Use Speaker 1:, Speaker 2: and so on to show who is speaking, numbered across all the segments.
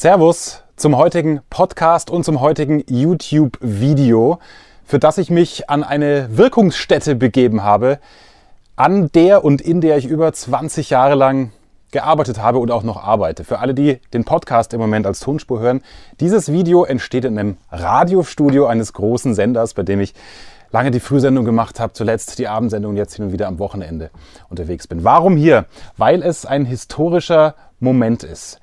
Speaker 1: Servus zum heutigen Podcast und zum heutigen YouTube-Video, für das ich mich an eine Wirkungsstätte begeben habe, an der und in der ich über 20 Jahre lang gearbeitet habe und auch noch arbeite. Für alle, die den Podcast im Moment als Tonspur hören, dieses Video entsteht in einem Radiostudio eines großen Senders, bei dem ich lange die Frühsendung gemacht habe, zuletzt die Abendsendung, jetzt hin und wieder am Wochenende unterwegs bin. Warum hier? Weil es ein historischer Moment ist.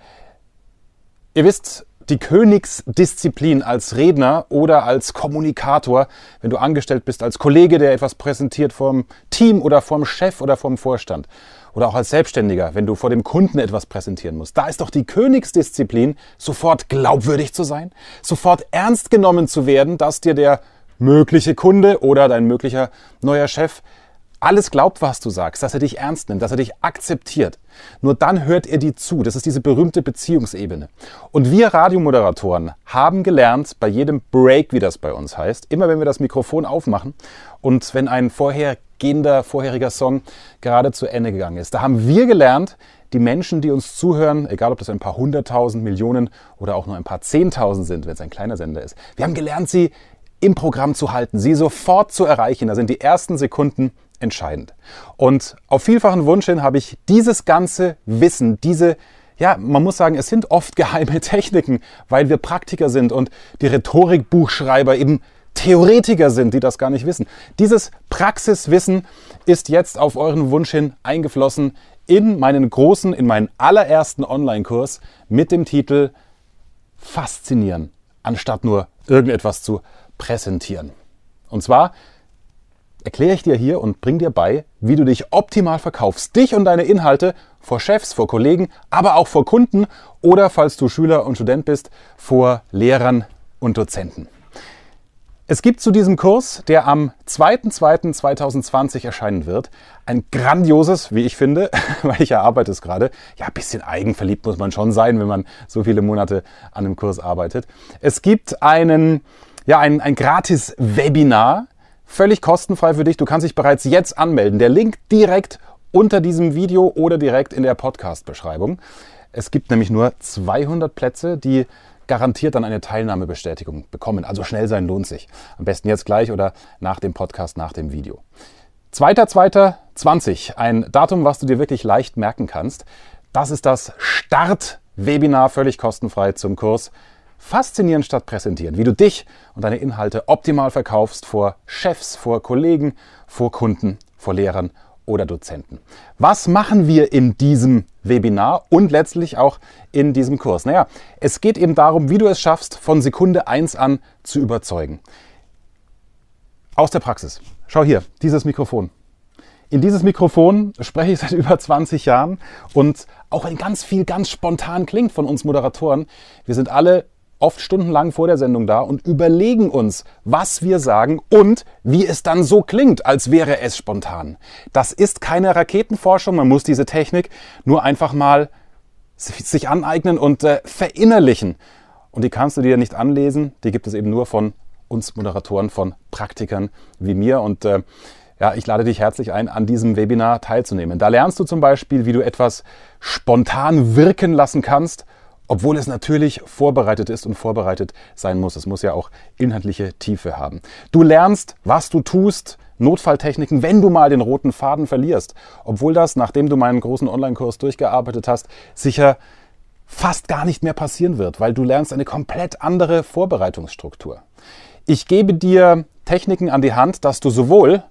Speaker 1: Ihr wisst, die Königsdisziplin als Redner oder als Kommunikator, wenn du angestellt bist, als Kollege, der etwas präsentiert vom Team oder vom Chef oder vom Vorstand oder auch als Selbstständiger, wenn du vor dem Kunden etwas präsentieren musst. Da ist doch die Königsdisziplin, sofort glaubwürdig zu sein, sofort ernst genommen zu werden, dass dir der mögliche Kunde oder dein möglicher neuer Chef alles glaubt, was du sagst, dass er dich ernst nimmt, dass er dich akzeptiert. Nur dann hört er dir zu. Das ist diese berühmte Beziehungsebene. Und wir Radiomoderatoren haben gelernt, bei jedem Break, wie das bei uns heißt, immer wenn wir das Mikrofon aufmachen und wenn ein vorhergehender, vorheriger Song gerade zu Ende gegangen ist, da haben wir gelernt, die Menschen, die uns zuhören, egal ob das ein paar hunderttausend, Millionen oder auch nur ein paar zehntausend sind, wenn es ein kleiner Sender ist, wir haben gelernt, sie im Programm zu halten, sie sofort zu erreichen. Da sind die ersten Sekunden entscheidend. Und auf vielfachen Wunsch hin habe ich dieses ganze Wissen, diese ja, man muss sagen, es sind oft geheime Techniken, weil wir Praktiker sind und die Rhetorikbuchschreiber eben Theoretiker sind, die das gar nicht wissen. Dieses Praxiswissen ist jetzt auf euren Wunsch hin eingeflossen in meinen großen, in meinen allerersten Online-Kurs mit dem Titel Faszinieren, anstatt nur irgendetwas zu präsentieren. Und zwar erkläre ich dir hier und bring dir bei, wie du dich optimal verkaufst. Dich und deine Inhalte vor Chefs, vor Kollegen, aber auch vor Kunden oder, falls du Schüler und Student bist, vor Lehrern und Dozenten. Es gibt zu diesem Kurs, der am 2.2.2020 erscheinen wird, ein grandioses, wie ich finde, weil ich erarbeite es gerade, ja, ein bisschen eigenverliebt muss man schon sein, wenn man so viele Monate an einem Kurs arbeitet. Es gibt einen, ja, ein, ein gratis Webinar, Völlig kostenfrei für dich. Du kannst dich bereits jetzt anmelden. Der Link direkt unter diesem Video oder direkt in der Podcast-Beschreibung. Es gibt nämlich nur 200 Plätze, die garantiert dann eine Teilnahmebestätigung bekommen. Also schnell sein lohnt sich. Am besten jetzt gleich oder nach dem Podcast, nach dem Video. 2.2.20, ein Datum, was du dir wirklich leicht merken kannst. Das ist das Start-Webinar, völlig kostenfrei zum Kurs Faszinieren statt präsentieren, wie du dich und deine Inhalte optimal verkaufst vor Chefs, vor Kollegen, vor Kunden, vor Lehrern oder Dozenten. Was machen wir in diesem Webinar und letztlich auch in diesem Kurs? Naja, es geht eben darum, wie du es schaffst, von Sekunde 1 an zu überzeugen. Aus der Praxis. Schau hier, dieses Mikrofon. In dieses Mikrofon spreche ich seit über 20 Jahren und auch wenn ganz viel ganz spontan klingt von uns Moderatoren, wir sind alle oft stundenlang vor der Sendung da und überlegen uns, was wir sagen und wie es dann so klingt, als wäre es spontan. Das ist keine Raketenforschung, man muss diese Technik nur einfach mal sich aneignen und äh, verinnerlichen. Und die kannst du dir nicht anlesen, die gibt es eben nur von uns Moderatoren, von Praktikern wie mir. Und äh, ja, ich lade dich herzlich ein, an diesem Webinar teilzunehmen. Da lernst du zum Beispiel, wie du etwas spontan wirken lassen kannst obwohl es natürlich vorbereitet ist und vorbereitet sein muss. Es muss ja auch inhaltliche Tiefe haben. Du lernst, was du tust, Notfalltechniken, wenn du mal den roten Faden verlierst. Obwohl das, nachdem du meinen großen Online-Kurs durchgearbeitet hast, sicher fast gar nicht mehr passieren wird, weil du lernst eine komplett andere Vorbereitungsstruktur. Ich gebe dir Techniken an die Hand, dass du sowohl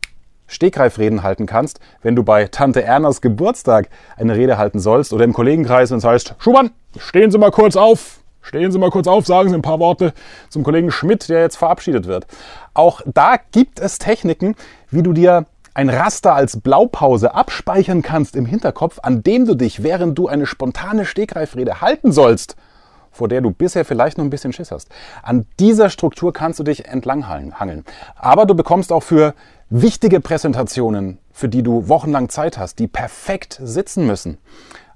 Speaker 1: Stegreifreden halten kannst, wenn du bei Tante Ernas Geburtstag eine Rede halten sollst oder im Kollegenkreis, wenn es heißt, Schumann, stehen Sie mal kurz auf, stehen Sie mal kurz auf, sagen Sie ein paar Worte zum Kollegen Schmidt, der jetzt verabschiedet wird. Auch da gibt es Techniken, wie du dir ein Raster als Blaupause abspeichern kannst im Hinterkopf, an dem du dich, während du eine spontane Stegreifrede halten sollst, vor der du bisher vielleicht noch ein bisschen Schiss hast. An dieser Struktur kannst du dich entlanghangeln. Aber du bekommst auch für wichtige Präsentationen, für die du wochenlang Zeit hast, die perfekt sitzen müssen,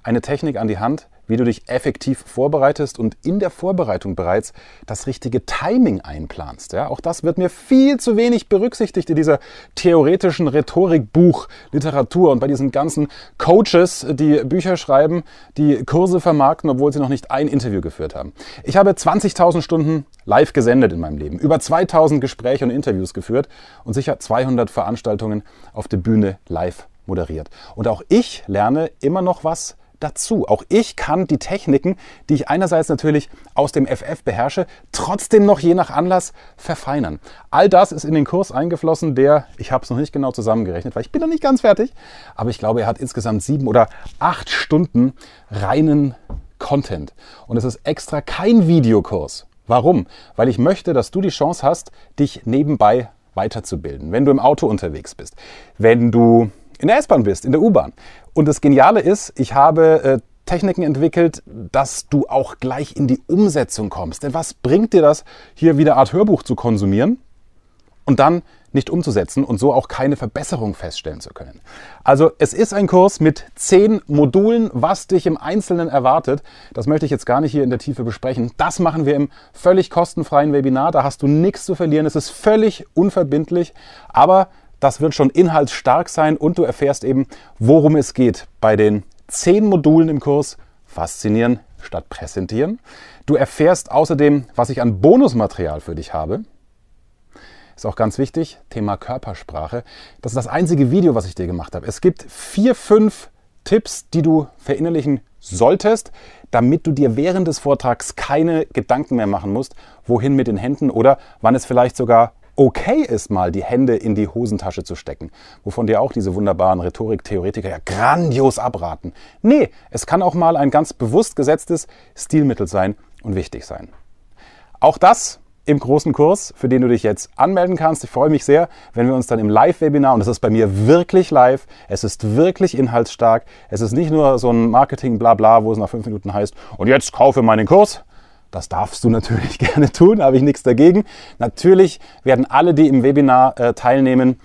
Speaker 1: eine Technik an die Hand, wie du dich effektiv vorbereitest und in der Vorbereitung bereits das richtige Timing einplanst. Ja, auch das wird mir viel zu wenig berücksichtigt in dieser theoretischen Rhetorikbuch Literatur und bei diesen ganzen Coaches, die Bücher schreiben, die Kurse vermarkten, obwohl sie noch nicht ein Interview geführt haben. Ich habe 20.000 Stunden live gesendet in meinem Leben, über 2.000 Gespräche und Interviews geführt und sicher 200 Veranstaltungen auf der Bühne live moderiert. Und auch ich lerne immer noch was dazu. Auch ich kann die Techniken, die ich einerseits natürlich aus dem FF beherrsche, trotzdem noch je nach Anlass verfeinern. All das ist in den Kurs eingeflossen, der, ich habe es noch nicht genau zusammengerechnet, weil ich bin noch nicht ganz fertig, aber ich glaube, er hat insgesamt sieben oder acht Stunden reinen Content. Und es ist extra kein Videokurs. Warum? Weil ich möchte, dass du die Chance hast, dich nebenbei weiterzubilden, wenn du im Auto unterwegs bist, wenn du in der S-Bahn bist, in der U-Bahn. Und das Geniale ist, ich habe äh, Techniken entwickelt, dass du auch gleich in die Umsetzung kommst. Denn was bringt dir das, hier wieder Art Hörbuch zu konsumieren und dann nicht umzusetzen und so auch keine Verbesserung feststellen zu können. Also es ist ein Kurs mit zehn Modulen, was dich im Einzelnen erwartet. Das möchte ich jetzt gar nicht hier in der Tiefe besprechen. Das machen wir im völlig kostenfreien Webinar. Da hast du nichts zu verlieren. Es ist völlig unverbindlich, aber das wird schon inhaltsstark sein und du erfährst eben, worum es geht bei den zehn Modulen im Kurs. Faszinieren statt präsentieren. Du erfährst außerdem, was ich an Bonusmaterial für dich habe. Ist auch ganz wichtig, Thema Körpersprache. Das ist das einzige Video, was ich dir gemacht habe. Es gibt vier, fünf Tipps, die du verinnerlichen solltest, damit du dir während des Vortrags keine Gedanken mehr machen musst, wohin mit den Händen oder wann es vielleicht sogar okay ist, mal die Hände in die Hosentasche zu stecken, wovon dir auch diese wunderbaren Rhetoriktheoretiker ja grandios abraten. Nee, es kann auch mal ein ganz bewusst gesetztes Stilmittel sein und wichtig sein. Auch das im großen Kurs, für den du dich jetzt anmelden kannst. Ich freue mich sehr, wenn wir uns dann im Live-Webinar, und das ist bei mir wirklich live, es ist wirklich inhaltsstark, es ist nicht nur so ein Marketing-Blabla, wo es nach fünf Minuten heißt, und jetzt kaufe meinen Kurs, das darfst du natürlich gerne tun, habe ich nichts dagegen. Natürlich werden alle, die im Webinar äh, teilnehmen,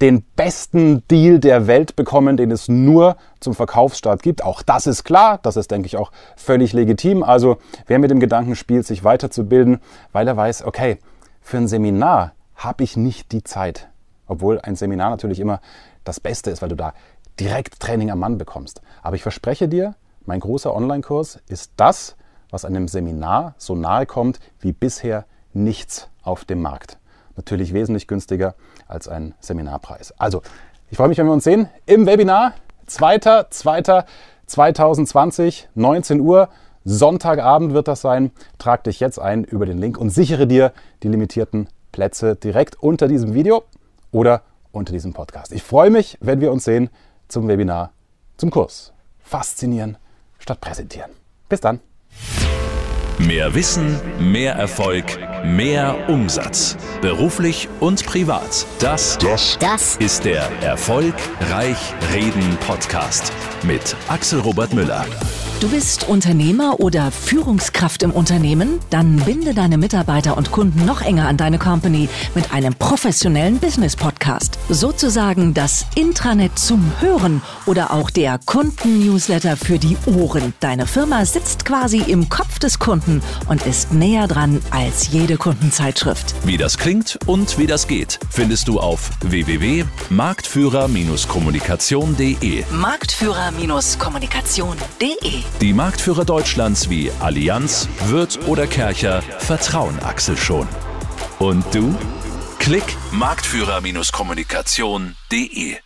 Speaker 1: den besten Deal der Welt bekommen, den es nur zum Verkaufsstart gibt. Auch das ist klar, das ist, denke ich, auch völlig legitim. Also wer mit dem Gedanken spielt, sich weiterzubilden, weil er weiß, okay, für ein Seminar habe ich nicht die Zeit. Obwohl ein Seminar natürlich immer das Beste ist, weil du da direkt Training am Mann bekommst. Aber ich verspreche dir, mein großer Online-Kurs ist das, was einem Seminar so nahe kommt wie bisher nichts auf dem Markt. Natürlich wesentlich günstiger als ein Seminarpreis. Also, ich freue mich, wenn wir uns sehen im Webinar 2.2.2020, 19 Uhr. Sonntagabend wird das sein. Trag dich jetzt ein über den Link und sichere dir die limitierten Plätze direkt unter diesem Video oder unter diesem Podcast. Ich freue mich, wenn wir uns sehen zum Webinar, zum Kurs. Faszinieren statt präsentieren. Bis dann.
Speaker 2: Mehr Wissen, mehr Erfolg, mehr Umsatz. Beruflich und privat. Das, das, das ist der Erfolgreich Reden Podcast mit Axel Robert Müller.
Speaker 3: Du bist Unternehmer oder Führungskraft im Unternehmen? Dann binde deine Mitarbeiter und Kunden noch enger an deine Company mit einem professionellen Business Podcast. Sozusagen das Intranet zum Hören oder auch der Kunden-Newsletter für die Ohren. Deine Firma sitzt quasi im Kopf des Kunden und ist näher dran als jede Kundenzeitschrift.
Speaker 2: Wie das klingt und wie das geht, findest du auf www.marktführer-kommunikation.de.
Speaker 3: Marktführer-kommunikation.de
Speaker 2: die Marktführer Deutschlands wie Allianz, Wirth oder Kercher vertrauen Axel schon. Und du? Klick marktführer-kommunikation.de